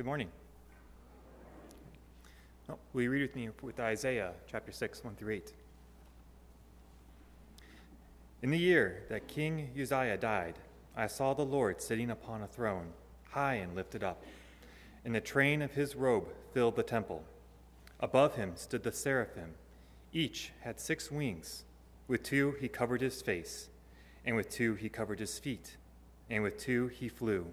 Good morning. Oh, will you read with me with Isaiah chapter 6, 1 through 8? In the year that King Uzziah died, I saw the Lord sitting upon a throne, high and lifted up, and the train of his robe filled the temple. Above him stood the seraphim. Each had six wings. With two he covered his face, and with two he covered his feet, and with two he flew.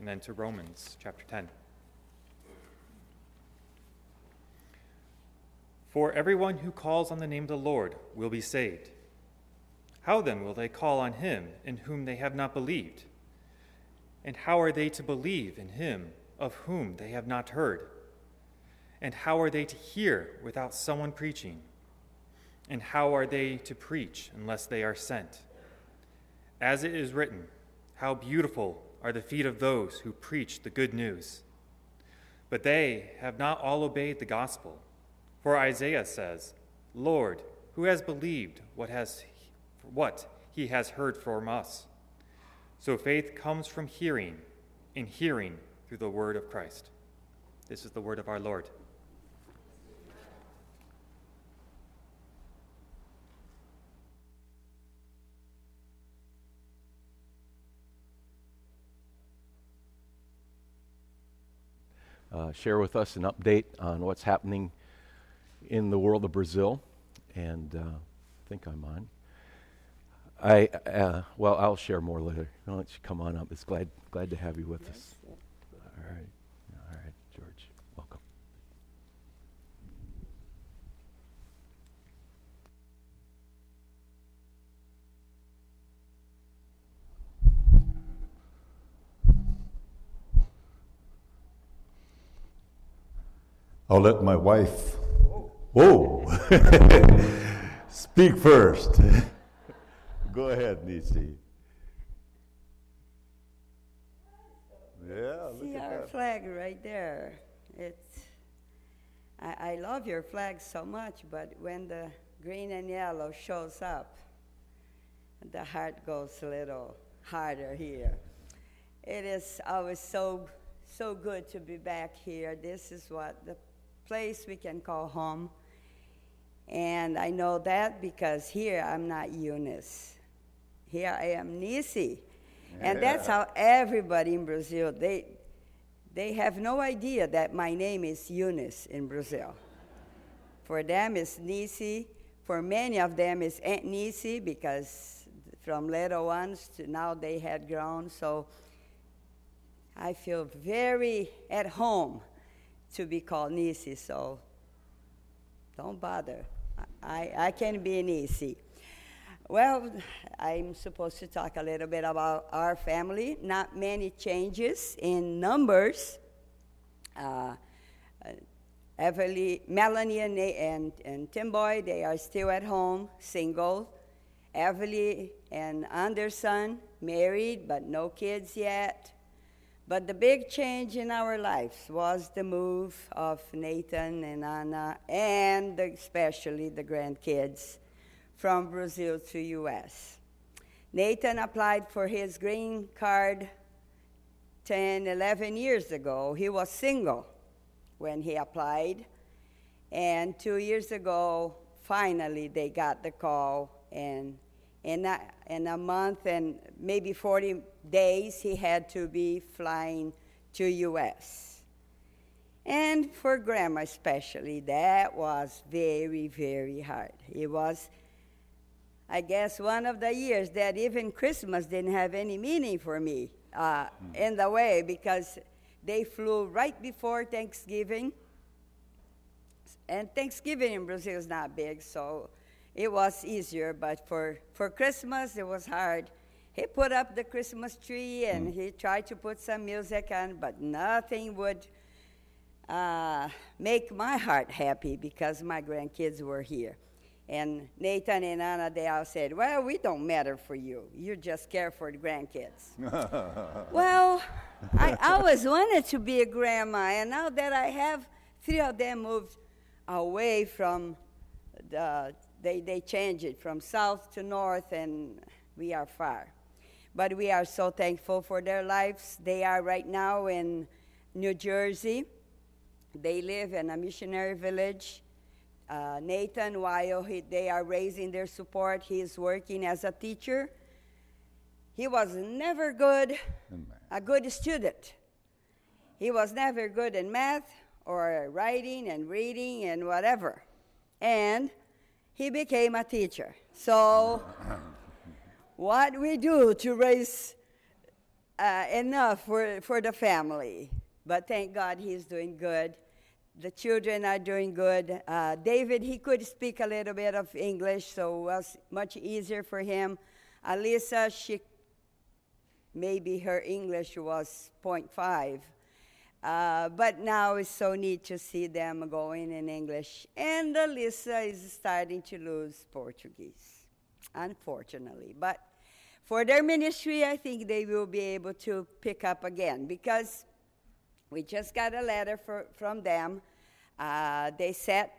And then to Romans chapter 10. For everyone who calls on the name of the Lord will be saved. How then will they call on him in whom they have not believed? And how are they to believe in him of whom they have not heard? And how are they to hear without someone preaching? And how are they to preach unless they are sent? As it is written, How beautiful are the feet of those who preach the good news! But they have not all obeyed the gospel. For Isaiah says, Lord, who has believed what has what he has heard from us. So faith comes from hearing, and hearing through the word of Christ. This is the word of our Lord. Uh, share with us an update on what's happening in the world of Brazil. And uh, I think I'm on. I uh, well, I'll share more later. Why don't you come on up? It's glad glad to have you with us. All right, all right, George, welcome. I'll let my wife. Whoa! Oh. Oh. Speak first. Go ahead, Nisi. Yeah, See our that. flag right there. It's. I, I love your flag so much, but when the green and yellow shows up, the heart goes a little harder here. It is always so so good to be back here. This is what the place we can call home. And I know that because here I'm not Eunice here I am Nisi. Yeah. And that's how everybody in Brazil, they, they have no idea that my name is Eunice in Brazil. For them, it's Nisi. For many of them, it's Aunt Nisi because from little ones to now they had grown. So I feel very at home to be called Nisi. So don't bother. I, I can be Nisi. Well, I'm supposed to talk a little bit about our family. Not many changes in numbers. Uh, Everly, Melanie and, and, and Tim Boy, they are still at home, single. Everly and Anderson, married, but no kids yet. But the big change in our lives was the move of Nathan and Anna, and especially the grandkids from Brazil to US. Nathan applied for his green card 10, 11 years ago. He was single when he applied. And two years ago, finally, they got the call. And in a, in a month and maybe 40 days, he had to be flying to US. And for grandma, especially, that was very, very hard. It was, I guess, one of the years that even Christmas didn't have any meaning for me uh, mm. in the way because they flew right before Thanksgiving. And Thanksgiving in Brazil is not big, so it was easier. But for, for Christmas, it was hard. He put up the Christmas tree and mm. he tried to put some music on, but nothing would uh, make my heart happy because my grandkids were here. And Nathan and Anna, they all said, Well, we don't matter for you. You just care for the grandkids. well, I always wanted to be a grandma, and now that I have three of them moved away from the, they, they changed it from south to north, and we are far. But we are so thankful for their lives. They are right now in New Jersey they live in a missionary village. Uh, Nathan, while he, they are raising their support, he is working as a teacher. He was never good, a good student. He was never good in math or writing and reading and whatever. And he became a teacher. So, what we do to raise uh, enough for, for the family? But thank God he's doing good. The children are doing good. Uh, David, he could speak a little bit of English, so it was much easier for him. Alisa, she maybe her English was 0.5. Uh, but now it's so neat to see them going in English. And Alyssa is starting to lose Portuguese, unfortunately. But for their ministry, I think they will be able to pick up again because we just got a letter for, from them. Uh, they said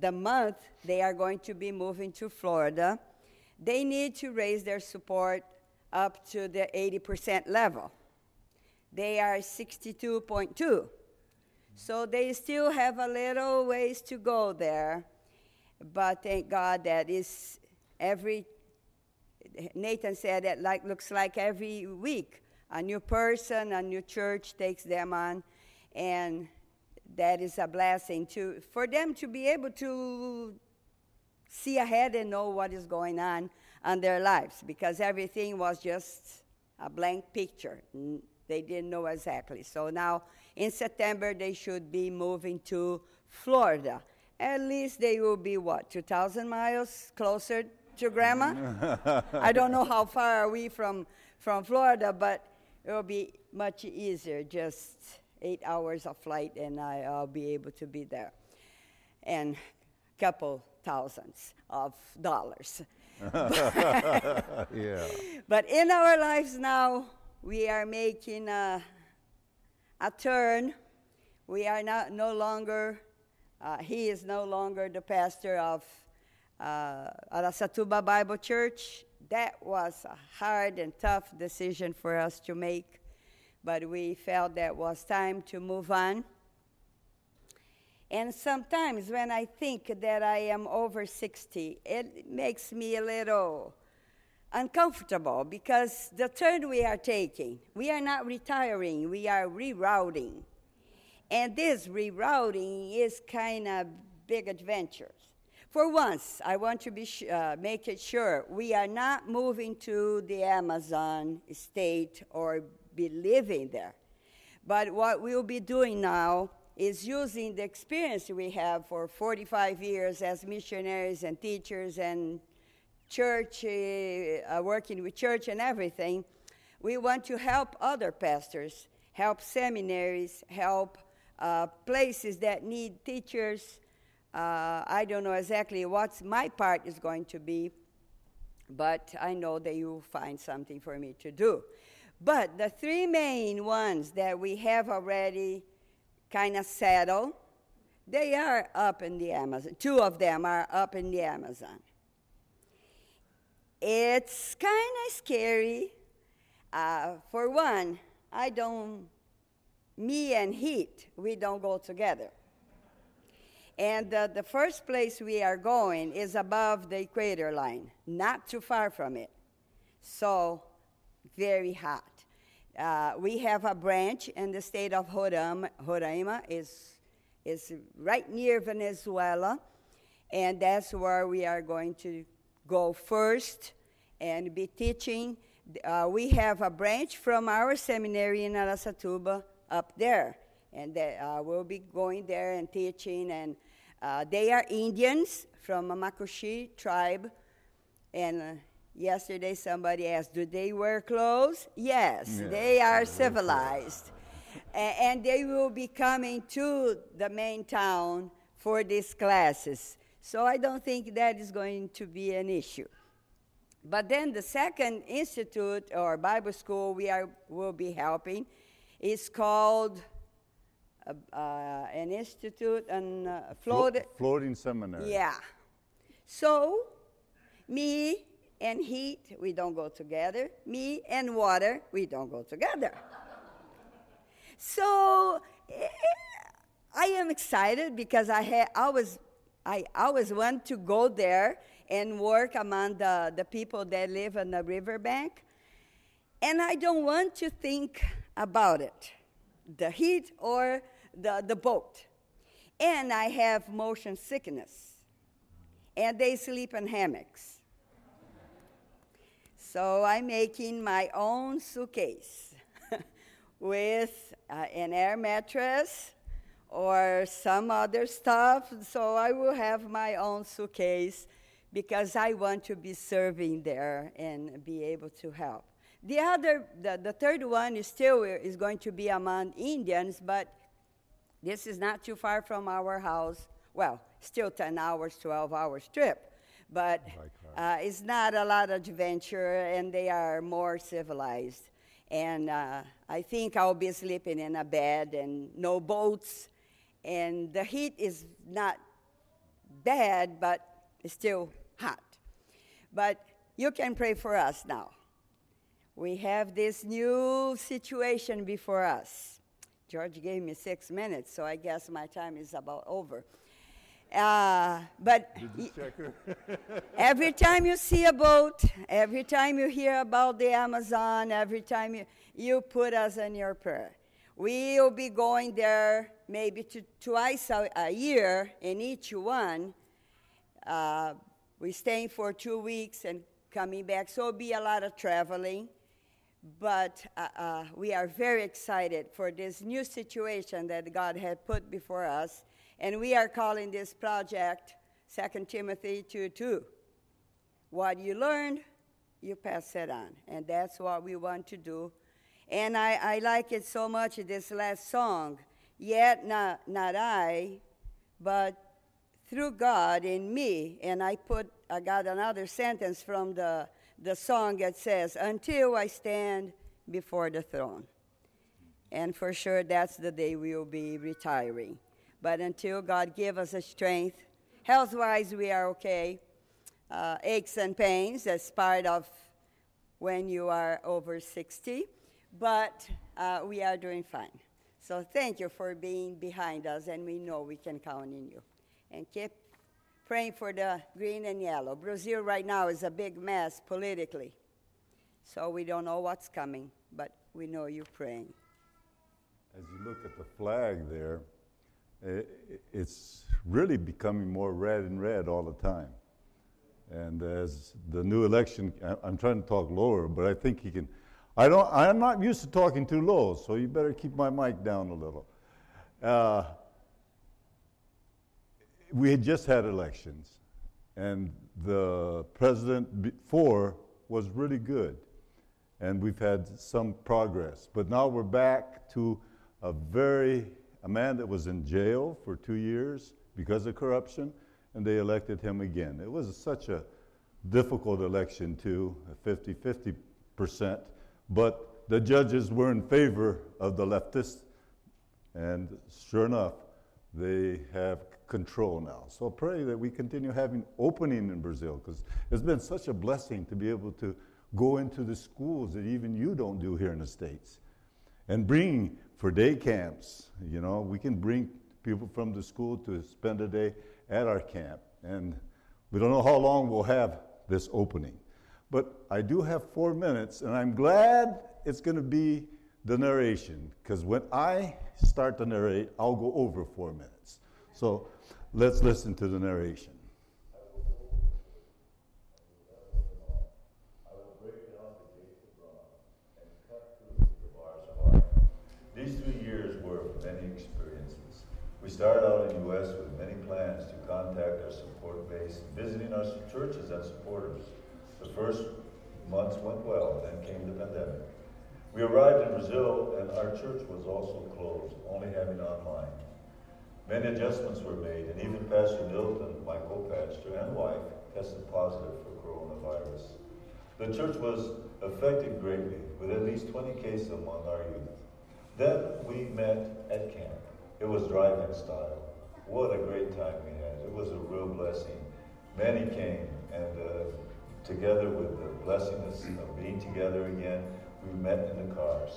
the month they are going to be moving to Florida. They need to raise their support up to the 80% level. They are 62.2. So they still have a little ways to go there. But thank God that is every Nathan said that like looks like every week a new person, a new church takes them on, and that is a blessing to for them to be able to see ahead and know what is going on in their lives because everything was just a blank picture. They didn't know exactly. So now in September they should be moving to Florida. At least they will be what 2,000 miles closer to Grandma. I don't know how far are we from from Florida, but it will be much easier, just eight hours of flight, and I, will be able to be there. And a couple thousands of dollars. yeah. But in our lives now, we are making a, a turn. We are not, no longer, uh, he is no longer the pastor of uh, Aracatuba Bible Church that was a hard and tough decision for us to make, but we felt that was time to move on. And sometimes when I think that I am over 60, it makes me a little uncomfortable because the turn we are taking, we are not retiring, we are rerouting. And this rerouting is kind of big adventure. For once, I want to be sh- uh, make it sure we are not moving to the Amazon state or be living there. But what we'll be doing now is using the experience we have for 45 years as missionaries and teachers and church, uh, working with church and everything. We want to help other pastors, help seminaries, help uh, places that need teachers uh, I don't know exactly what my part is going to be, but I know that you find something for me to do. But the three main ones that we have already kind of settled, they are up in the Amazon. Two of them are up in the Amazon. It's kind of scary. Uh, for one, I don't, me and heat, we don't go together. And uh, the first place we are going is above the equator line, not too far from it. So, very hot. Uh, we have a branch in the state of Roraima. Roraima is, is right near Venezuela, and that's where we are going to go first and be teaching. Uh, we have a branch from our seminary in Araçatuba up there, and uh, we'll be going there and teaching. And uh, they are Indians from a Makushi tribe, and uh, Yesterday, somebody asked, Do they wear clothes? Yes, yeah. they are civilized. and they will be coming to the main town for these classes. So I don't think that is going to be an issue. But then the second institute or Bible school we are, will be helping is called uh, an institute on uh, floating, floating seminary. Yeah. So, me and heat, we don't go together. Me and water, we don't go together. so eh, I am excited because I had always I always want to go there and work among the, the people that live on the riverbank. And I don't want to think about it, the heat or the, the boat. And I have motion sickness. And they sleep in hammocks. So I'm making my own suitcase with uh, an air mattress or some other stuff. So I will have my own suitcase because I want to be serving there and be able to help. The other, the, the third one is still is going to be among Indians, but this is not too far from our house. Well, still 10 hours, 12 hours trip but uh, it's not a lot of adventure, and they are more civilized. And uh, I think I'll be sleeping in a bed and no boats, and the heat is not bad, but it's still hot. But you can pray for us now. We have this new situation before us. George gave me six minutes, so I guess my time is about over. Uh, but every time you see a boat, every time you hear about the Amazon, every time you, you put us in your prayer. We'll be going there maybe to, twice a, a, year in each one. Uh, we're staying for two weeks and coming back, so it'll be a lot of traveling. But uh, uh we are very excited for this new situation that God had put before us and we are calling this project 2 Timothy 2 2. What you learned, you pass it on. And that's what we want to do. And I, I like it so much, this last song. Yet not, not I, but through God in me. And I put, I got another sentence from the, the song that says, Until I stand before the throne. And for sure, that's the day we will be retiring. But until God give us a strength, health wise, we are okay. Uh, aches and pains, that's part of when you are over 60, but uh, we are doing fine. So thank you for being behind us, and we know we can count on you. And keep praying for the green and yellow. Brazil right now is a big mess politically. So we don't know what's coming, but we know you're praying. As you look at the flag there, it's really becoming more red and red all the time. And as the new election, I'm trying to talk lower, but I think he can. I don't. I'm not used to talking too low, so you better keep my mic down a little. Uh, we had just had elections, and the president before was really good, and we've had some progress. But now we're back to a very a man that was in jail for two years because of corruption, and they elected him again. It was such a difficult election, too, 50 50%, but the judges were in favor of the leftists, and sure enough, they have control now. So pray that we continue having opening in Brazil, because it's been such a blessing to be able to go into the schools that even you don't do here in the States and bring for day camps. You know, we can bring people from the school to spend a day at our camp. And we don't know how long we'll have this opening. But I do have four minutes, and I'm glad it's going to be the narration, because when I start to narrate, I'll go over four minutes. So let's listen to the narration. These three years were many experiences. We started out in the U.S. with many plans to contact our support base, visiting our churches and supporters. The first months went well, then came the pandemic. We arrived in Brazil, and our church was also closed, only having online. Many adjustments were made, and even Pastor Milton, my co-pastor and wife, tested positive for coronavirus. The church was affected greatly, with at least 20 cases among our youth. Then we met at camp. It was drive-in style. What a great time we had. It was a real blessing. Many came, and uh, together with the blessing of being together again, we met in the cars.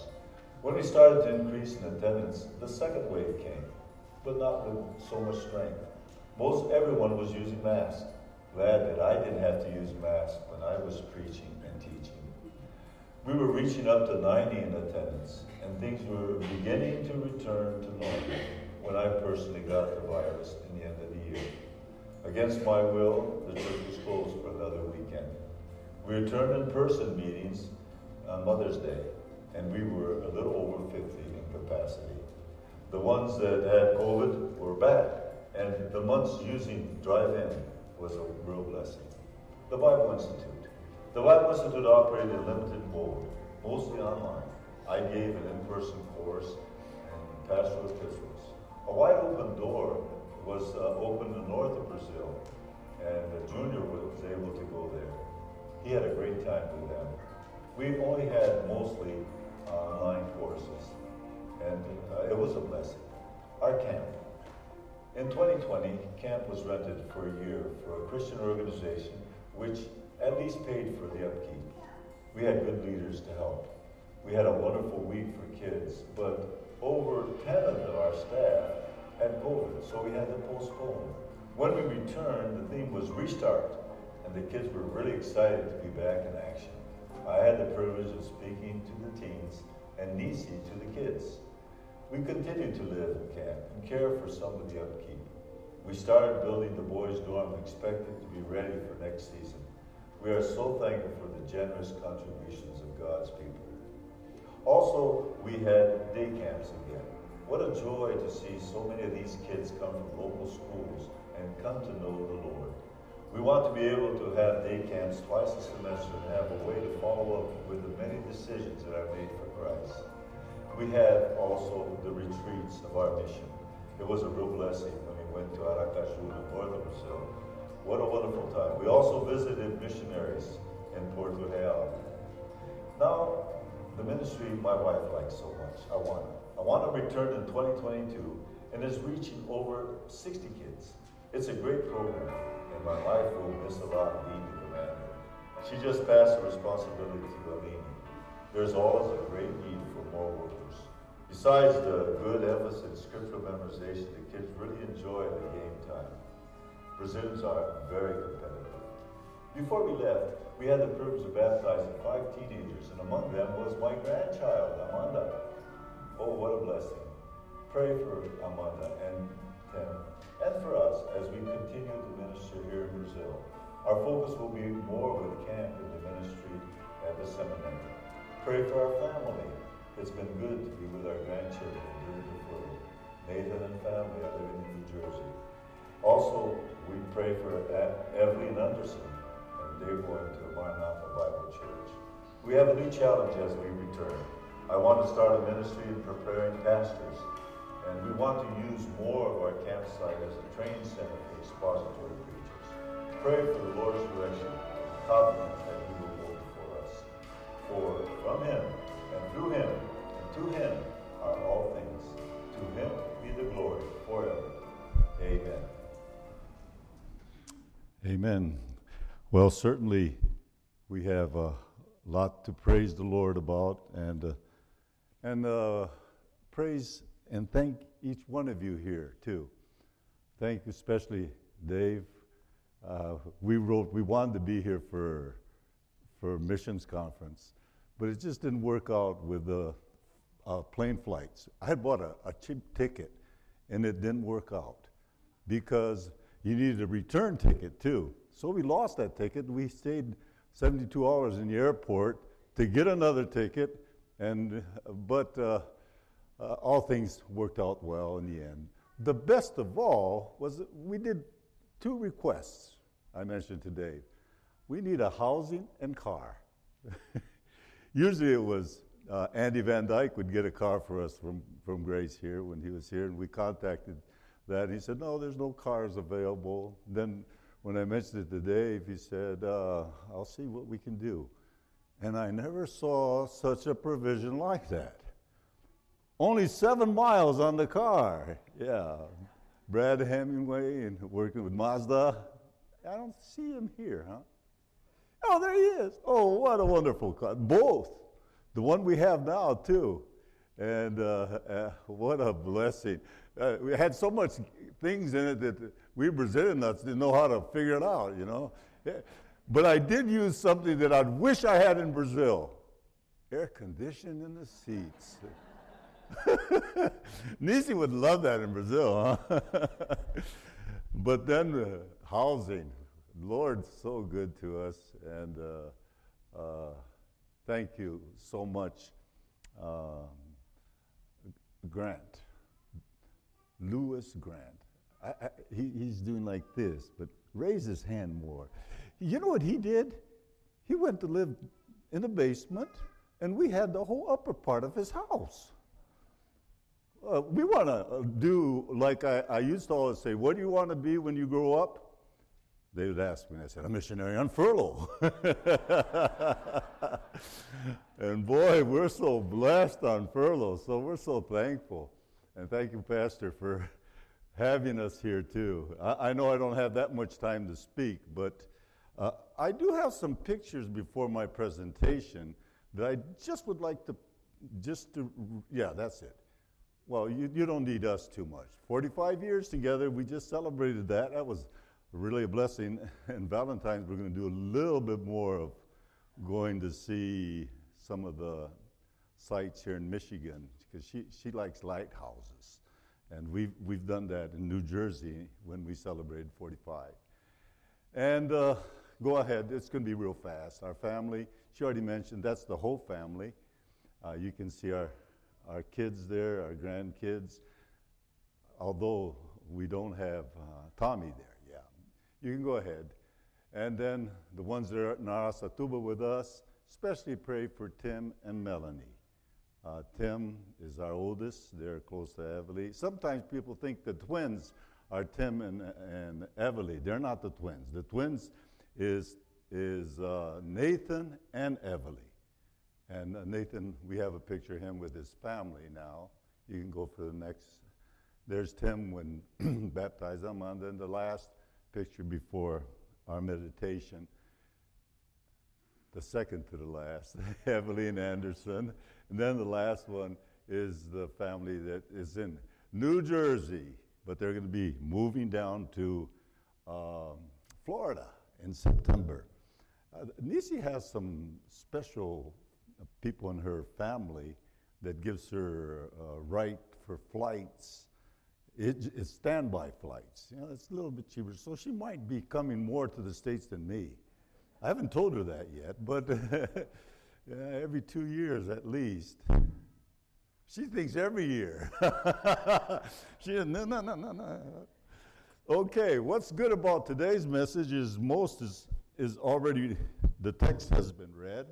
When we started to increase in attendance, the second wave came, but not with so much strength. Most everyone was using masks. Glad that I didn't have to use masks when I was preaching and teaching. We were reaching up to 90 in attendance, and things were beginning to return to normal when I personally got the virus in the end of the year. Against my will, the church was closed for another weekend. We returned in person meetings on Mother's Day, and we were a little over 50 in capacity. The ones that had COVID were back, and the months using drive-in was a real blessing. The Bible Institute. The Bible Institute operated in limited mode, mostly online. I gave an in-person course and pastoral epistles. A wide open door was uh, open in the north of Brazil, and the Junior was able to go there. He had a great time with them. We only had mostly online courses, and uh, it was a blessing. Our camp. In 2020, camp was rented for a year for a Christian organization which at least paid for the upkeep. We had good leaders to help. We had a wonderful week for kids, but over 10 of our staff had COVID, so we had to postpone. When we returned, the theme was restart, and the kids were really excited to be back in action. I had the privilege of speaking to the teens and Nisi to the kids. We continued to live in camp and care for some of the upkeep. We started building the boys' dorm and expecting to be ready for next season. We are so thankful for the generous contributions of God's people. Also, we had day camps again. What a joy to see so many of these kids come from local schools and come to know the Lord. We want to be able to have day camps twice a semester and have a way to follow up with the many decisions that are made for Christ. We had also the retreats of our mission. It was a real blessing when we went to Aracaju in northern Brazil. What a wonderful time. We also visited missionaries in Porto Real. Now, the ministry my wife likes so much. I want it. I want to return in 2022 and is reaching over 60 kids. It's a great program, and my wife will miss a lot being the commander. She just passed the responsibility to Aline. There's always a great need for more workers. Besides the good emphasis in scriptural memorization, the kids really enjoy the game time. Brazilians are very competitive. Before we left, we had the privilege of baptizing five teenagers, and among them was my grandchild, Amanda. Oh, what a blessing. Pray for Amanda and Tim, and for us as we continue to minister here in Brazil. Our focus will be more with camp in the ministry at the seminary. Pray for our family. It's been good to be with our grandchildren during the furlough. Nathan and family are living in New Jersey. Also, we pray for Evelyn Anderson they're going to Maranatha Bible Church. We have a new challenge as we return. I want to start a ministry in preparing pastors, and we want to use more of our campsite as a training center for expository preachers. Pray for the Lord's direction, confidence that He will go before us. For from Him, and through Him, and to Him are all things. To Him be the glory forever. Amen. Amen. Well, certainly we have a lot to praise the Lord about, and uh, and uh, praise and thank each one of you here too. Thank you, especially Dave. Uh, we wrote we wanted to be here for for missions conference, but it just didn't work out with the uh, plane flights. I had bought a, a cheap ticket, and it didn't work out because you needed a return ticket too. So we lost that ticket. We stayed 72 hours in the airport to get another ticket, and but uh, uh, all things worked out well in the end. The best of all was we did two requests I mentioned today. We need a housing and car. Usually it was uh, Andy Van Dyke would get a car for us from, from Grace here when he was here, and we contacted that. He said, No, there's no cars available. Then when I mentioned it to Dave, he said, uh, I'll see what we can do. And I never saw such a provision like that. Only seven miles on the car. Yeah. Brad Hemingway and working with Mazda. I don't see him here, huh? Oh, there he is. Oh, what a wonderful car. Both. The one we have now, too. And uh, uh, what a blessing. Uh, we had so much things in it that we Brazilian nuts didn't know how to figure it out, you know. But I did use something that I wish I had in Brazil air conditioning in the seats. Nisi would love that in Brazil, huh? but then uh, housing. Lord's so good to us, and uh, uh, thank you so much, um, Grant, Lewis Grant. I, I, he, he's doing like this, but raise his hand more. You know what he did? He went to live in the basement, and we had the whole upper part of his house. Uh, we want to uh, do like I, I, used to always say, What do you want to be when you grow up? They would ask me, and I said, A missionary on furlough. and boy, we're so blessed on furlough, so we're so thankful. And thank you, Pastor, for having us here too. I, I know I don't have that much time to speak, but uh, I do have some pictures before my presentation that I just would like to, just to, yeah, that's it. Well, you, you don't need us too much. 45 years together, we just celebrated that. That was really a blessing. And Valentine's, we're going to do a little bit more of going to see some of the sites here in Michigan because she, she likes lighthouses. And we've, we've done that in New Jersey when we celebrated 45. And uh, go ahead, it's going to be real fast. Our family, she already mentioned, that's the whole family. Uh, you can see our our kids there, our grandkids, although we don't have uh, Tommy there. You can go ahead. And then the ones that are at Narasatuba with us, especially pray for Tim and Melanie. Uh, Tim is our oldest. They're close to Everly. Sometimes people think the twins are Tim and, and. They're not the twins. The twins is, is uh, Nathan and Everly. And uh, Nathan, we have a picture of him with his family now. You can go for the next. There's Tim when baptized him, and then the last picture before our meditation, the second to the last, Evelyn Anderson. And then the last one is the family that is in New Jersey, but they're going to be moving down to um, Florida in September. Uh, Nisi has some special people in her family that gives her a right for flights. It, it's standby flights. You know, it's a little bit cheaper. So she might be coming more to the States than me. I haven't told her that yet, but yeah, every two years at least. She thinks every year. she says, no, no, no, no, no. Okay, what's good about today's message is most is, is already, the text has been read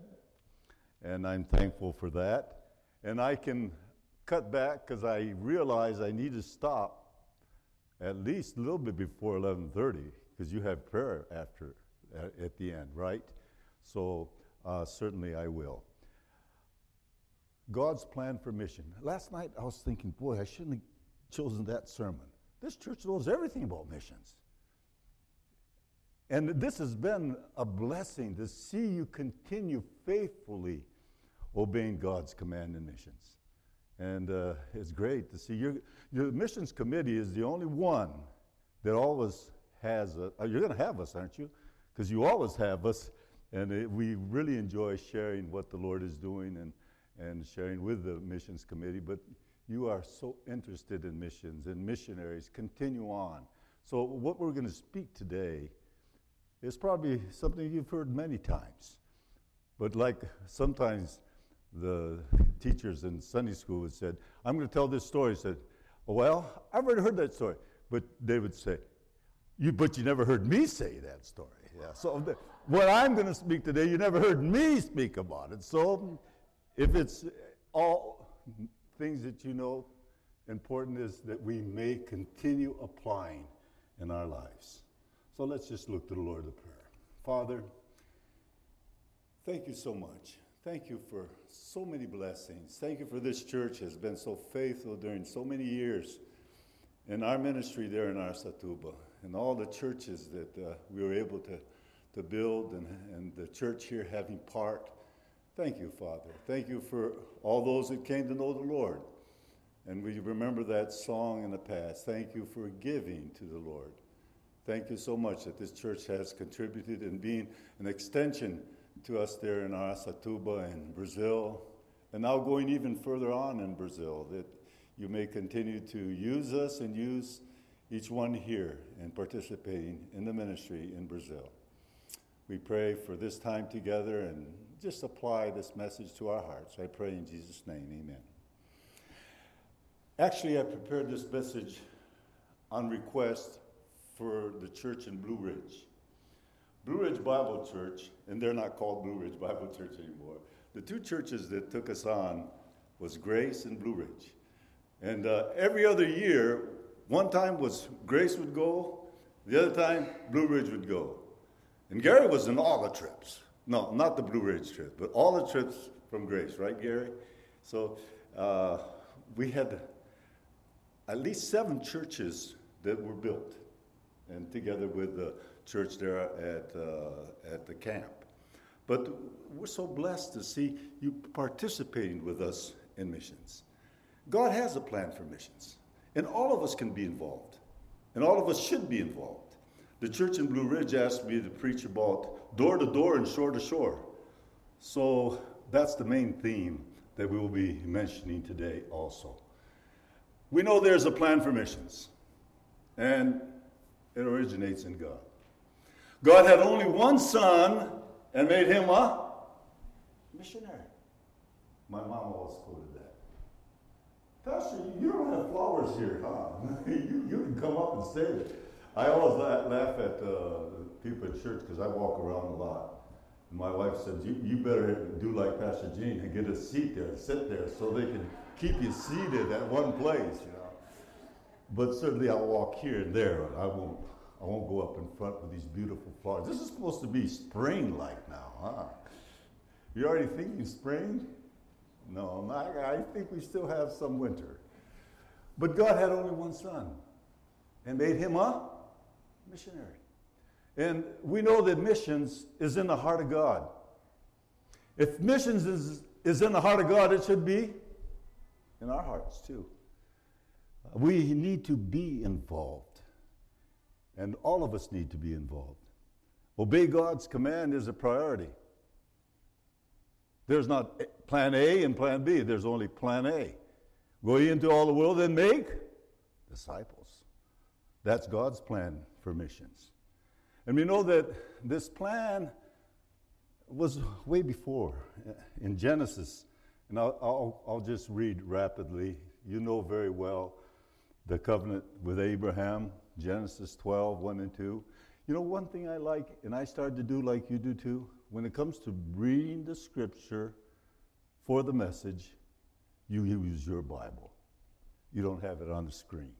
and I'm thankful for that. And I can cut back because I realize I need to stop at least a little bit before 11:30 because you have prayer after at, at, the end, right? So uh, certainly I will. God's plan for mission. Last night I was thinking, boy, I shouldn't have chosen that sermon. This church knows everything about missions. And this has been a blessing to see you continue faithfully obeying God's command and missions. And uh, it's great to see your, your missions committee is the only one that always has, a, uh, you're going to have us, aren't you? Because you always have us. And it, we really enjoy sharing what the Lord is doing and, and sharing with the missions committee, but you are so interested in missions and missionaries. Continue on. So, what we're going to speak today is probably something you've heard many times. But, like sometimes the teachers in Sunday school would said, I'm going to tell this story. I said, Well, I've already heard that story. But they would say, you, But you never heard me say that story. Yeah. So, the, what I'm going to speak today, you never heard me speak about it. So, if it's all things that you know, important is that we may continue applying in our lives. So let's just look to the Lord of prayer. Father, thank you so much. Thank you for so many blessings. Thank you for this church has been so faithful during so many years in our ministry there in Araçatuba and all the churches that uh, we were able to, to build and, and the church here having part. Thank you, Father. Thank you for all those that came to know the Lord. And we remember that song in the past. Thank you for giving to the Lord. Thank you so much that this church has contributed in being an extension to us there in Aracatuba in Brazil, and now going even further on in Brazil, that you may continue to use us and use each one here in participating in the ministry in Brazil. We pray for this time together and just apply this message to our hearts. I pray in Jesus' name, amen. Actually, I prepared this message on request for the church in Blue Ridge. Blue Ridge Bible Church, and they're not called Blue Ridge Bible Church anymore. The two churches that took us on was Grace and Blue Ridge. And uh, every other year, one time was Grace would go, the other time Blue Ridge would go. And Gary was in all the trips. No, not the Blue Ridge trip, but all the trips from Grace, right, Gary? So uh, we had at least seven churches that were built, and together with the church there at, uh, at the camp. But we're so blessed to see you participating with us in missions. God has a plan for missions, and all of us can be involved, and all of us should be involved. The church in Blue Ridge asked me to preach about door to door and shore to shore. So that's the main theme that we will be mentioning today also. We know there's a plan for missions, and it originates in God. God had only one son and made him a missionary. My mom always quoted that. Pastor, you don't have flowers here, huh? you, you can come up and say it. I always laugh at uh, people at church because I walk around a lot. And my wife says, you, you better do like Pastor Gene and get a seat there, and sit there so they can keep you seated at one place, you know. But certainly I'll walk here and there. I won't, I won't go up in front with these beautiful flowers. This is supposed to be spring-like now, huh? You already thinking spring? No, I, I think we still have some winter. But God had only one son and made him a missionary. And we know that missions is in the heart of God. If missions is, is in the heart of God, it should be in our hearts too. We need to be involved. And all of us need to be involved. Obey God's command is a priority. There's not plan A and plan B, there's only plan A. Go into all the world and make disciples. That's God's plan for missions. And we know that this plan was way before uh, in Genesis. And I'll, I'll, I'll just read rapidly. You know very well the covenant with Abraham, Genesis 12, 1 and 2. You know, one thing I like, and I started to do like you do too, when it comes to reading the scripture for the message, you use your Bible. You don't have it on the screen.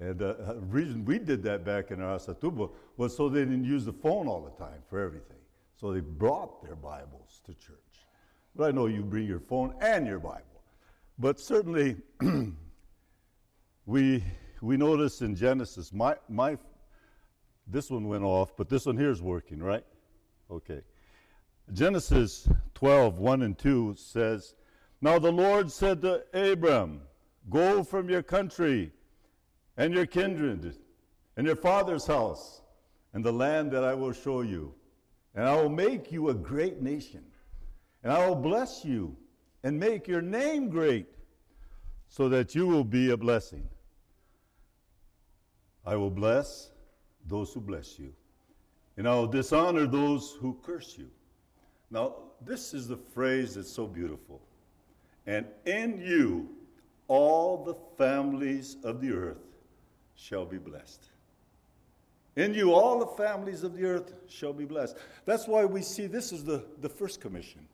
And uh, the reason we did that back in our Aracatuba was so they didn't use the phone all the time for everything. So they brought their Bibles to church. But I know you bring your phone and your Bible. But certainly, we, we notice in Genesis, my, my, this one went off, but this one here is working, right? Okay. Genesis 12, 1 and 2 says, Now the Lord said to Abram, Go from your country and your kindred and your father's house and the land that I will show you. And I will make you a great nation. And I will bless you and make your name great, so that you will be a blessing. I will bless those who bless you, and I will dishonor those who curse you. Now, this is the phrase that's so beautiful. And in you, all the families of the earth shall be blessed. In you, all the families of the earth shall be blessed. That's why we see this is the, the first commission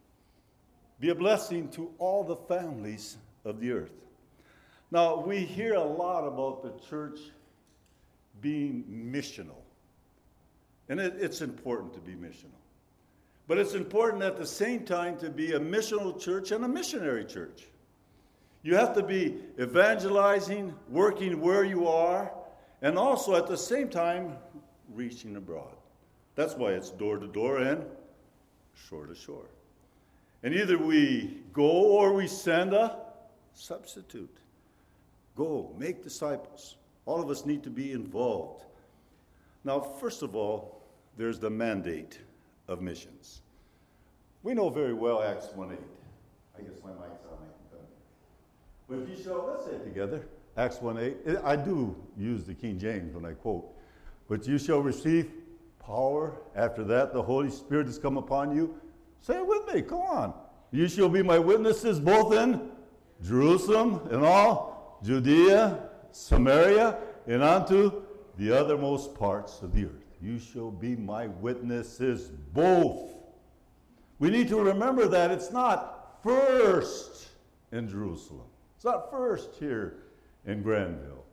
be a blessing to all the families of the earth. Now, we hear a lot about the church being missional, and it, it's important to be missional. But it's important at the same time to be a missional church and a missionary church. You have to be evangelizing, working where you are, and also at the same time reaching abroad. That's why it's door to door and shore to shore. And either we go or we send a substitute. Go, make disciples. All of us need to be involved. Now, first of all, there's the mandate of missions. We know very well Acts 1 8. I guess my mic's on. But if you shall, let's say it together. Acts 1 8. I do use the King James when I quote. But you shall receive power. After that, the Holy Spirit has come upon you. Say it with me. Come on. You shall be my witnesses both in Jerusalem and all Judea, Samaria, and unto the othermost parts of the earth. You shall be my witnesses both. We need to remember that it's not first in Jerusalem. It's not first here in Granville.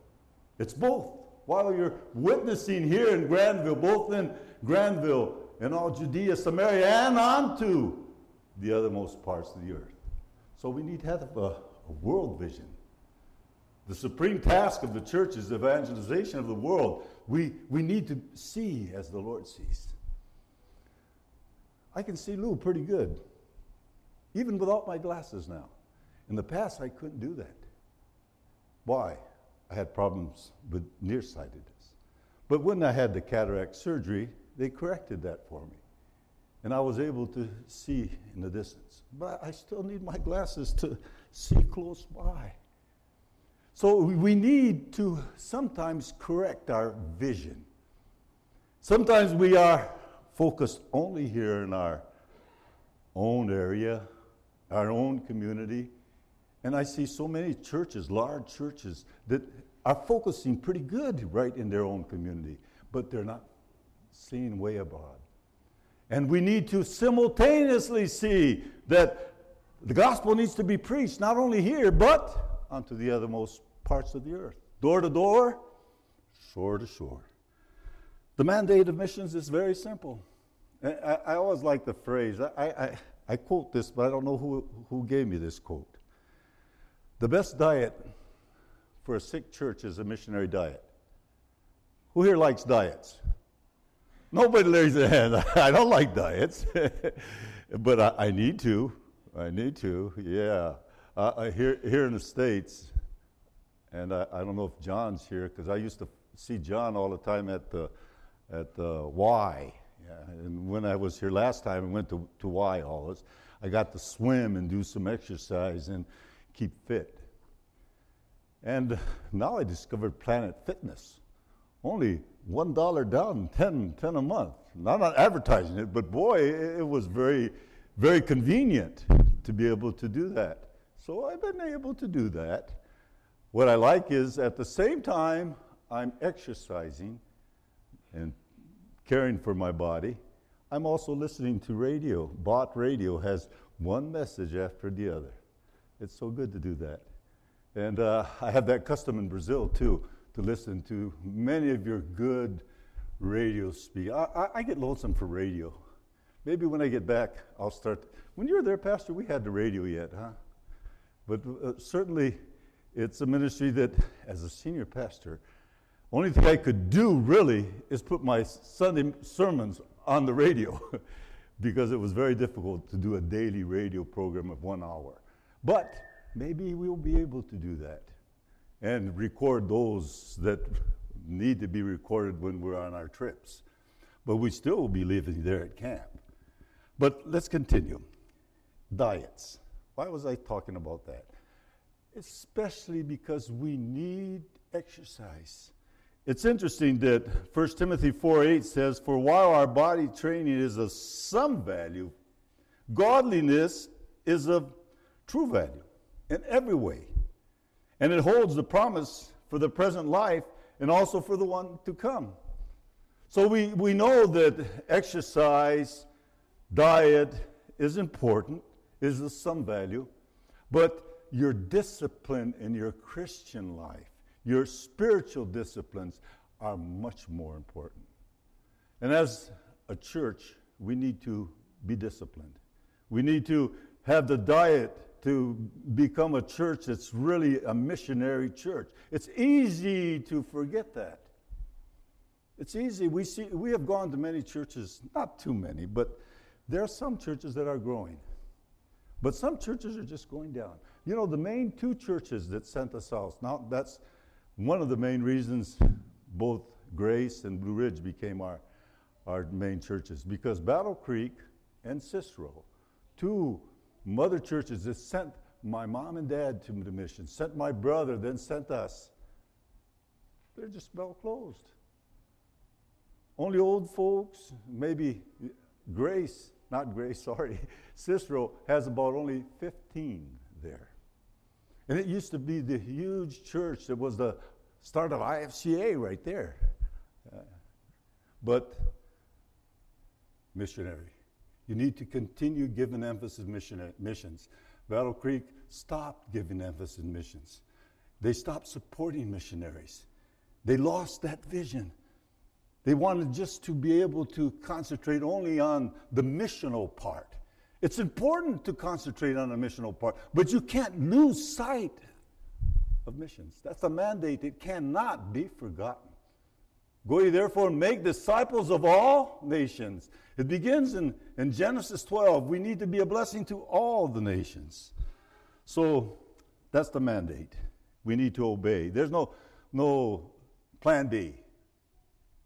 It's both. While you're witnessing here in Granville, both in Granville and all Judea, Samaria, and onto the othermost parts of the earth. So we need to have a, a world vision. The supreme task of the church is evangelization of the world. We, we need to see as the Lord sees. I can see Lou pretty good, even without my glasses now. In the past, I couldn't do that. Why? I had problems with nearsightedness. But when I had the cataract surgery, they corrected that for me. And I was able to see in the distance. But I still need my glasses to see close by. So we need to sometimes correct our vision. Sometimes we are focused only here in our own area, our own community, and I see so many churches, large churches, that are focusing pretty good right in their own community, but they're not seeing way abroad. And we need to simultaneously see that the gospel needs to be preached not only here, but unto the othermost parts of the earth. Door to door, shore to shore. The mandate of missions is very simple. I, I always like the phrase, I, I, I quote this, but I don't know who, who gave me this quote. The best diet for a sick church is a missionary diet. Who here likes diets? Nobody raises their hand. I don't like diets, but I, I, need to. I need to. Yeah. Uh, here, here in the states, and I, I don't know if John's here because I used to see John all the time at the at the Y. Yeah. And when I was here last time, I went to to Y always. I got to swim and do some exercise, and keep fit. And now I discovered Planet Fitness. Only $1 down, 10, 10 a month. I'm not advertising it, but boy, it was very, very convenient to be able to do that. So I've been able to do that. What I like is at the same time I'm exercising and caring for my body, I'm also listening to radio. Bott Radio has one message after the other. It's so good to do that. And uh, I have that custom in Brazil too, to listen to many of your good radio speak. I, I, I get lonesome for radio. Maybe when I get back, I'll start. When you were there, Pastor, we had the radio yet, huh? But uh, certainly, it's a ministry that, as a senior pastor, only thing I could do really is put my Sunday sermons on the radio because it was very difficult to do a daily radio program of one hour. But maybe we'll be able to do that and record those that need to be recorded when we're on our trips. But we still will be living there at camp. But let's continue. Diets. Why was I talking about that? Especially because we need exercise. It's interesting that 1 Timothy 4 8 says, For while our body training is of some value, godliness is of true value in every way. And it holds the promise for the present life and also for the one to come. So we, we know that exercise, diet is important, is of some value, but your discipline in your Christian life, your spiritual disciplines are much more important. And as a church, we need to be disciplined. We need to have the diet to become a church that's really a missionary church. It's easy to forget that. It's easy. We, see, we have gone to many churches, not too many, but there are some churches that are growing. But some churches are just going down. You know, the main two churches that sent us out, now that's one of the main reasons both Grace and Blue Ridge became our, our main churches, because Battle Creek and Cicero, two mother churches that sent my mom and dad to the mission, sent my brother, then sent us. They're just about closed. Only old folks, maybe Grace, not Grace, sorry, Cicero has about only 15 there. And it used to be the huge church that was the start of IFCA right there. Uh, but missionary. You need to continue giving emphasis mission, missions. Battle Creek stopped giving emphasis missions. They stopped supporting missionaries. They lost that vision. They wanted just to be able to concentrate only on the missional part. It's important to concentrate on the missional part, but you can't lose sight of missions. That's a mandate. It cannot be forgotten. Go ye therefore and make disciples of all nations. It begins in, in Genesis 12. We need to be a blessing to all the nations. So that's the mandate. We need to obey. There's no, no plan B.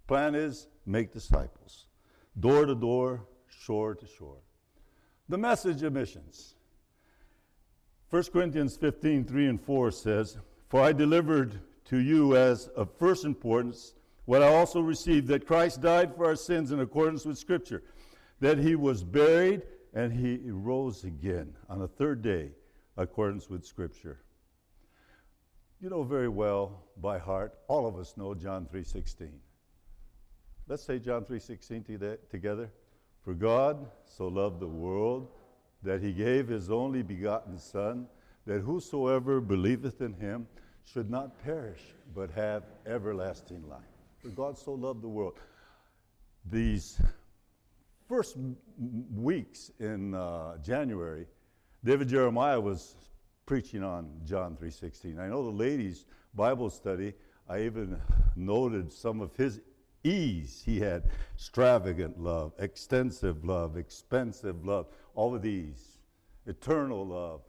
Plan is make disciples, door to door, shore to shore. The message of missions. 1 Corinthians 15, 3 and 4 says, For I delivered to you as of first importance what I also received that Christ died for our sins in accordance with Scripture, that he was buried and he rose again on the third day, accordance with Scripture. You know very well by heart, all of us know John 3:16. Let's say John 3:16 together. For God so loved the world that he gave his only begotten son that whosoever believeth in him should not perish but have everlasting life. For God so loved the world. These first weeks in uh, January, David Jeremiah was preaching on John 3:16. I know the ladies' Bible study. I even noted some of his E's. He had extravagant love, extensive love, expensive love, all of these, eternal love.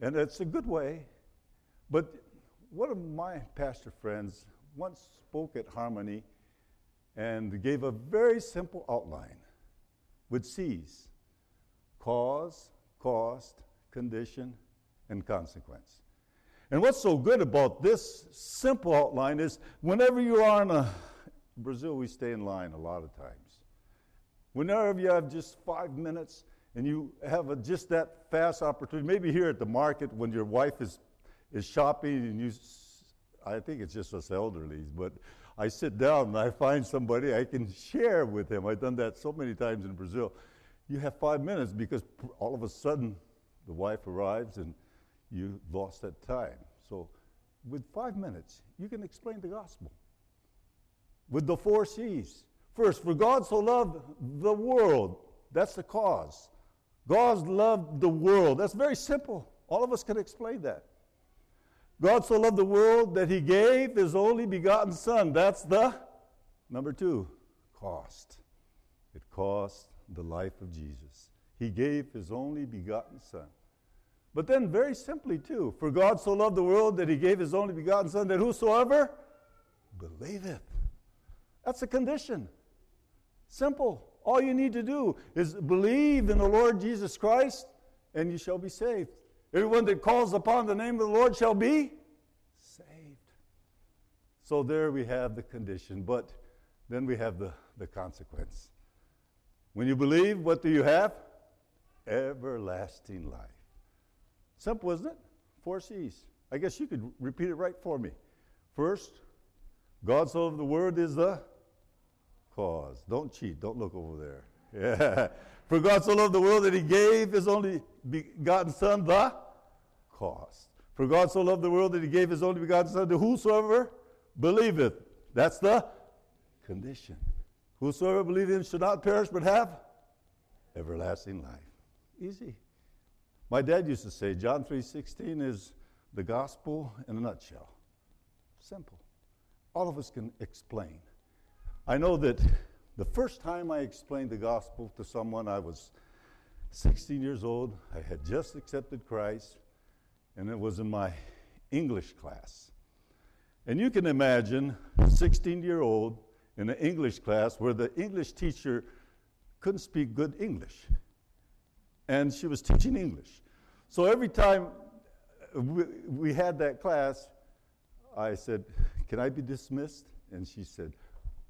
And it's a good way. But one of my pastor friends once spoke at Harmony and gave a very simple outline with C's cause, cost, condition, and consequence. And what's so good about this simple outline is whenever you are in a, Brazil, we stay in line a lot of times. Whenever you have just five minutes and you have a, just that fast opportunity, maybe here at the market when your wife is, is shopping and you I think it's just us elderlies, but I sit down and I find somebody I can share with him. I've done that so many times in Brazil. You have five minutes because all of a sudden the wife arrives and you lost that time. So, with five minutes, you can explain the gospel. With the four C's. First, for God so loved the world. That's the cause. God loved the world. That's very simple. All of us can explain that. God so loved the world that he gave his only begotten Son. That's the number two cost. It cost the life of Jesus. He gave his only begotten Son. But then, very simply, too, for God so loved the world that he gave his only begotten Son, that whosoever believeth. That's a condition. Simple. All you need to do is believe in the Lord Jesus Christ, and you shall be saved. Everyone that calls upon the name of the Lord shall be saved. So there we have the condition, but then we have the, the consequence. When you believe, what do you have? Everlasting life. Simple, isn't it? Four C's. I guess you could repeat it right for me. First, God so loved the word is the cause. Don't cheat. Don't look over there. Yeah. For God so loved the world that he gave his only begotten Son, the cause. For God so loved the world that he gave his only begotten Son to whosoever believeth. That's the condition. Whosoever believeth him should not perish but have everlasting life. Easy. My dad used to say John 3:16 is the gospel in a nutshell. Simple. All of us can explain. I know that the first time I explained the gospel to someone, I was 16 years old. I had just accepted Christ, and it was in my English class. And you can imagine a 16 year old in an English class where the English teacher couldn't speak good English. And she was teaching English. So every time we, we had that class, I said, Can I be dismissed? And she said,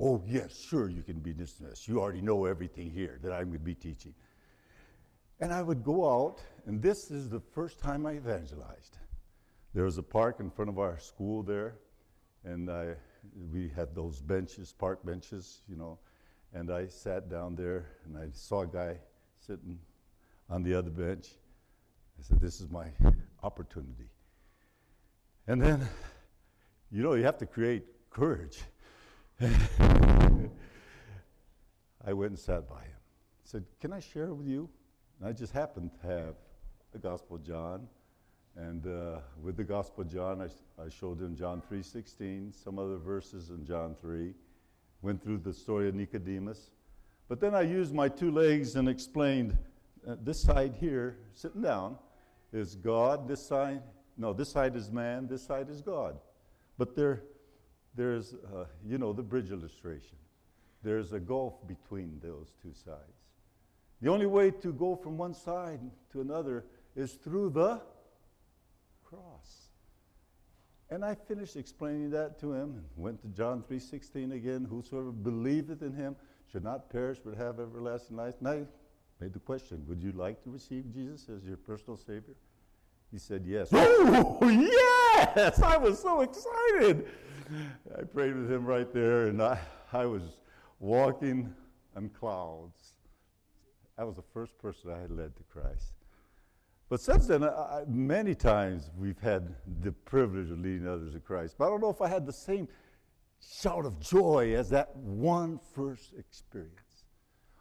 Oh, yes, sure, you can be dismissed. You already know everything here that I'm going to be teaching. And I would go out, and this is the first time I evangelized. There was a park in front of our school there, and I, we had those benches, park benches, you know, and I sat down there, and I saw a guy sitting on the other bench. I said, This is my opportunity. And then, you know, you have to create courage. I went and sat by him. I said, Can I share with you? And I just happened to have the Gospel of John. And uh, with the Gospel of John, I, I showed him John 3.16, some other verses in John 3. Went through the story of Nicodemus. But then I used my two legs and explained uh, this side here, sitting down, is God. This side, no, this side is man. This side is God. But there, there's, uh, you know, the bridge illustration. There's a gulf between those two sides. The only way to go from one side to another is through the cross. And I finished explaining that to him and went to John 3:16 again, whosoever believeth in him should not perish but have everlasting life. And I made the question, would you like to receive Jesus as your personal savior? He said yes. Oh, yes! I was so excited. I prayed with him right there, and I, I was walking on clouds. I was the first person I had led to Christ. But since then, I, many times we've had the privilege of leading others to Christ. But I don't know if I had the same shout of joy as that one first experience.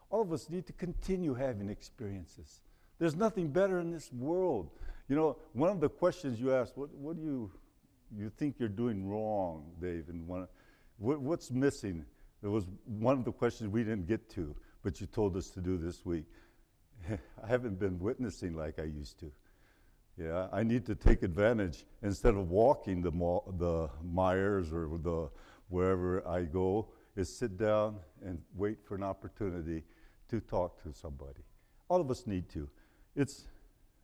All of us need to continue having experiences. There's nothing better in this world. You know, one of the questions you asked, what, what do you you think you're doing wrong, Dave, and one, what, what's missing? It was one of the questions we didn't get to, but you told us to do this week. I haven't been witnessing like I used to. Yeah, I need to take advantage instead of walking the the Meijers or the wherever I go. Is sit down and wait for an opportunity to talk to somebody. All of us need to. It's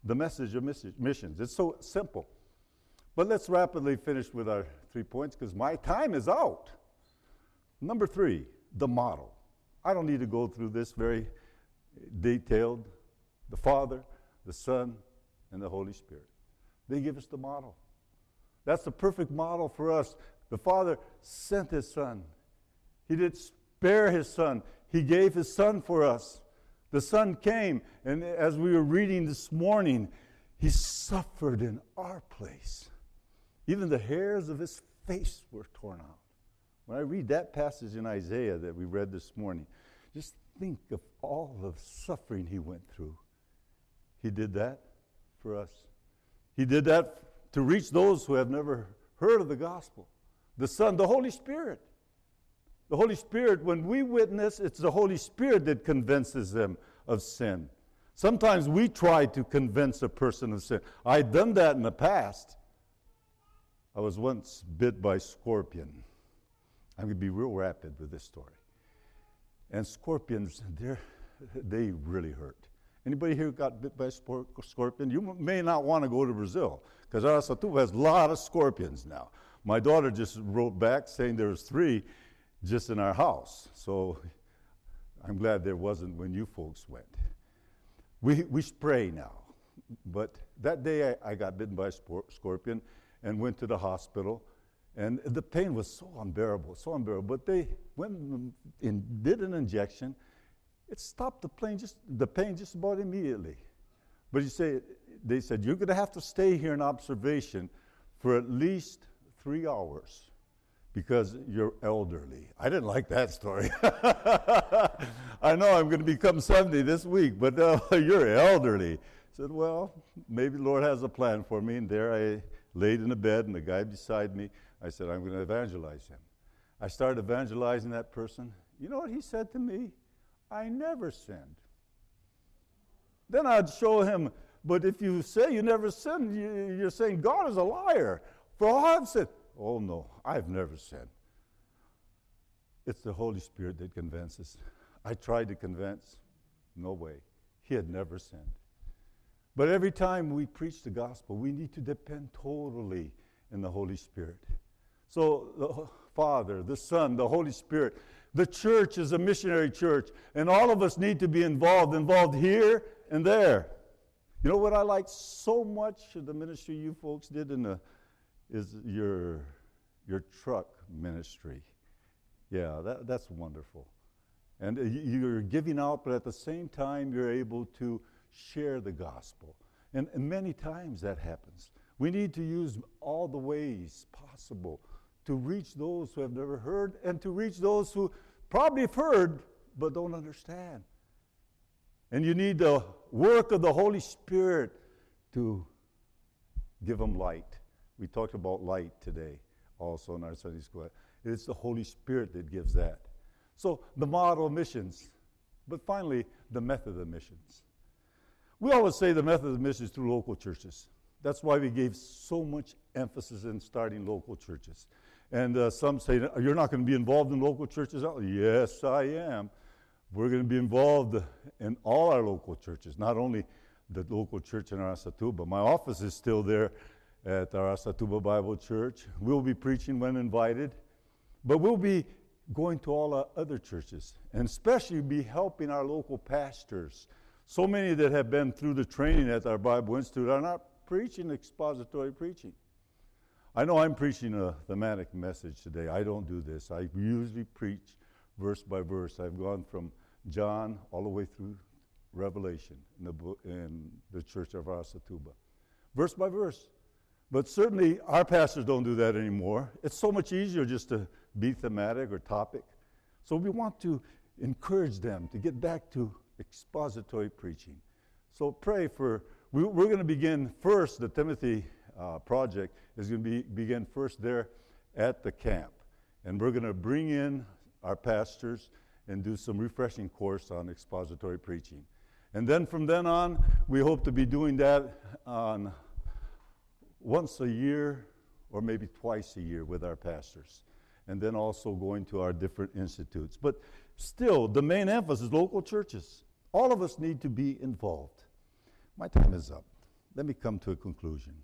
the message of missions. It's so simple. But let's rapidly finish with our three points because my time is out. Number three, the model. I don't need to go through this very detailed. The Father, the Son, and the Holy Spirit. They give us the model. That's the perfect model for us. The Father sent His Son. He did spare His Son. He gave His Son for us. The Son came, and as we were reading this morning, He suffered in our place. Even the hairs of his face were torn out. When I read that passage in Isaiah that we read this morning, just think of all the suffering he went through. He did that for us. He did that to reach those who have never heard of the gospel. The Son, the Holy Spirit. The Holy Spirit, when we witness, it's the Holy Spirit that convinces them of sin. Sometimes we try to convince a person of sin. I've done that in the past. I was once bit by a scorpion. I'm going to be real rapid with this story. And scorpions, they really hurt. Anybody here got bit by a scorpion? You may not want to go to Brazil because Araçatuba has a lot of scorpions now. My daughter just wrote back saying there was three just in our house. So I'm glad there wasn't when you folks went. We, we spray now. But that day I, I got bitten by a scorpion and went to the hospital. And the pain was so unbearable, so unbearable. But they went and did an injection. It stopped the pain just, the pain just about immediately. But you say, they said, you're going to have to stay here in observation for at least three hours because you're elderly. I didn't like that story. I know I'm going to become 70 this week, but uh, you're elderly. I said, well, maybe the Lord has a plan for me. And there I laid in a bed, and the guy beside me, I said, I'm going to evangelize him. I started evangelizing that person. You know what he said to me? I never sinned. Then I'd show him, but if you say you never sinned, you're saying God is a liar. For all I've said, oh no, I've never sinned. It's the Holy Spirit that convinces. I tried to convince, no way. He had never sinned. But every time we preach the gospel, we need to depend totally in the Holy Spirit. So, the Father, the Son, the Holy Spirit, the church is a missionary church, and all of us need to be involved, involved here and there. You know what I like so much of the ministry you folks did in the is your your truck ministry. Yeah, that, that's wonderful. And uh, you're giving out, but at the same time, you're able to share the gospel. And, and many times that happens. We need to use all the ways possible to reach those who have never heard and to reach those who probably have heard but don't understand. And you need the work of the Holy Spirit to give them light. We talked about light today also in our Sunday school. It's the Holy Spirit that gives that. So the model of missions, but finally, the method of missions. We always say the method of mission is through local churches. That's why we gave so much emphasis in starting local churches. And uh, some say, You're not going to be involved in local churches? Oh, yes, I am. We're going to be involved in all our local churches, not only the local church in Araçatuba. My office is still there at Araçatuba Bible Church. We'll be preaching when invited, but we'll be going to all our other churches and especially be helping our local pastors. So many that have been through the training at our Bible Institute are not preaching expository preaching. I know I'm preaching a thematic message today. I don't do this. I usually preach verse by verse. I've gone from John all the way through Revelation in the, in the church of Araçatuba. Verse by verse. But certainly our pastors don't do that anymore. It's so much easier just to be thematic or topic. So we want to encourage them to get back to expository preaching. So pray for, we, are going to begin first, the Timothy uh, project is going to be, begin first there at the camp. And we're going to bring in our pastors and do some refreshing course on expository preaching. And then from then on, we hope to be doing that on once a year or maybe twice a year with our pastors. And then also going to our different institutes. But still, the main emphasis is local churches. All of us need to be involved. My time is up. Let me come to a conclusion.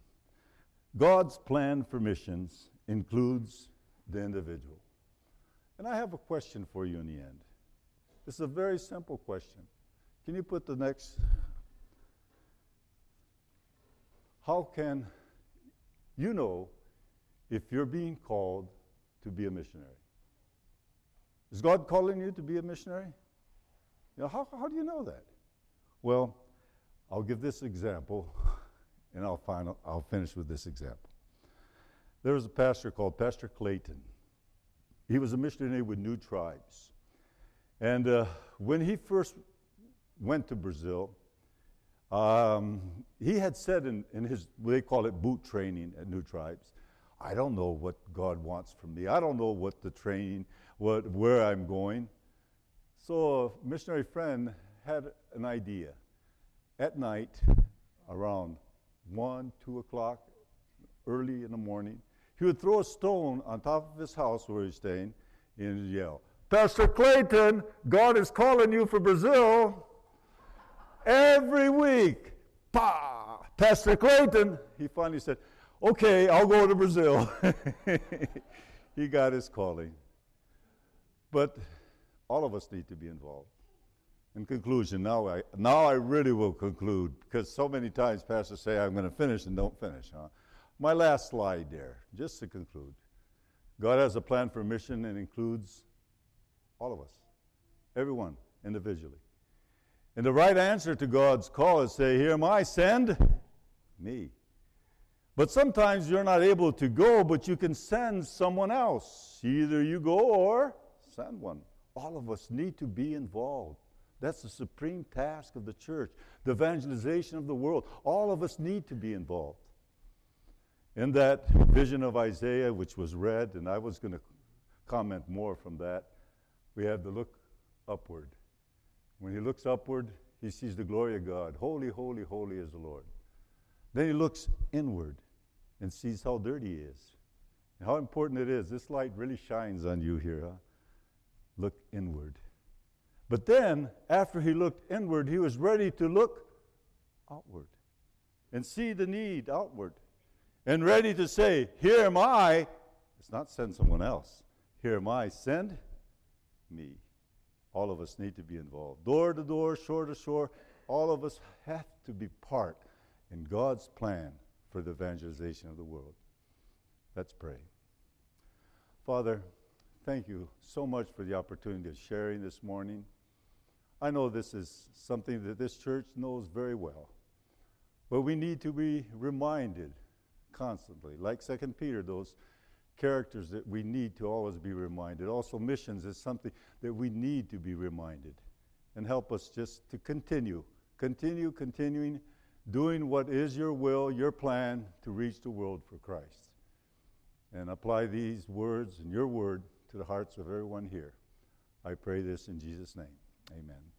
God's plan for missions includes the individual. And I have a question for you in the end. It's a very simple question. Can you put the next? How can you know if you're being called to be a missionary? Is God calling you to be a missionary? You know, how, how do you know that? Well, I'll give this example, and I'll, find, I'll finish with this example. There was a pastor called Pastor Clayton. He was a missionary with New Tribes. And uh, when he first went to Brazil, um, he had said in, in his, they call it boot training at New Tribes, I don't know what God wants from me. I don't know what the training, what, where I'm going. So a missionary friend had an idea. At night, around 1, 2 o'clock, early in the morning, he would throw a stone on top of his house where he's staying and yell, Pastor Clayton, God is calling you for Brazil. every week. Bah! Pastor Clayton, he finally said, Okay, I'll go to Brazil. he got his calling. But all of us need to be involved. In conclusion, now I, now I really will conclude because so many times pastors say I'm going to finish and don't finish. Huh? My last slide there, just to conclude. God has a plan for mission and includes all of us, everyone individually. And the right answer to God's call is say, Here am I, send me. But sometimes you're not able to go, but you can send someone else. Either you go or send one. All of us need to be involved. That's the supreme task of the church, the evangelization of the world. All of us need to be involved. In that vision of Isaiah, which was read, and I was going to comment more from that, we have to look upward. When he looks upward, he sees the glory of God. Holy, holy, holy is the Lord. Then he looks inward and sees how dirty he is. And how important it is. This light really shines on you here. Huh? Look inward. But then, after he looked inward, he was ready to look outward and see the need outward and ready to say, Here am I. It's not send someone else. Here am I. Send me. All of us need to be involved. Door to door, shore to shore, all of us have to be part in God's plan for the evangelization of the world. Let's pray. Father, thank you so much for the opportunity of sharing this morning. I know this is something that this church knows very well, but we need to be reminded constantly, like Second Peter, those characters that we need to always be reminded. Also, missions is something that we need to be reminded and help us just to continue, continue, continuing, doing what is your will, your plan to reach the world for Christ. And apply these words and your word to the hearts of everyone here. I pray this in Jesus' name. Amen.